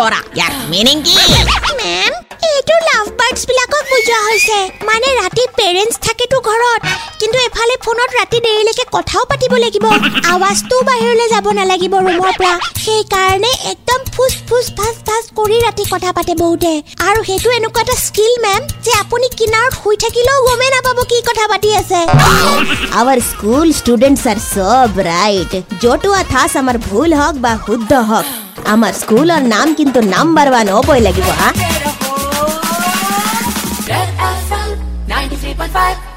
কৰা ইয়াৰ মিনিং কি মেম এইটো লাভ বাৰ্ডছ বিলাকক বুজোৱা হৈছে। মানে ৰাতি পেৰেণ্টছ থাকেতো ঘৰত। কিন্তু এফালে ফোনত ৰাতি দেৰিলৈকে কথাও পাতিব লাগিব। আৱাজটোও বাহিৰলৈ যাব নালাগিব ৰুমৰ পৰা। সেইকাৰণে ফুচ ফুচ ফাচ ফাচ কৰি ৰাতি কথা পাতে বহুতে। আৰু সেইটো এনেকুৱা এটা স্কিল মেম যে আপুনি কিনাৰত শুই থাকিলেও গমেই নাপাব কি কথা পাতি আছে। Our school students are so bright জটোৱা ঠাচ আমাৰ ভুল হওক বা শুদ্ধ হওক আমাৰ স্কুলৰ নাম কিন্তু নাম্বাৰ ওৱান হ'বই লাগিব হা? Red FM 93.5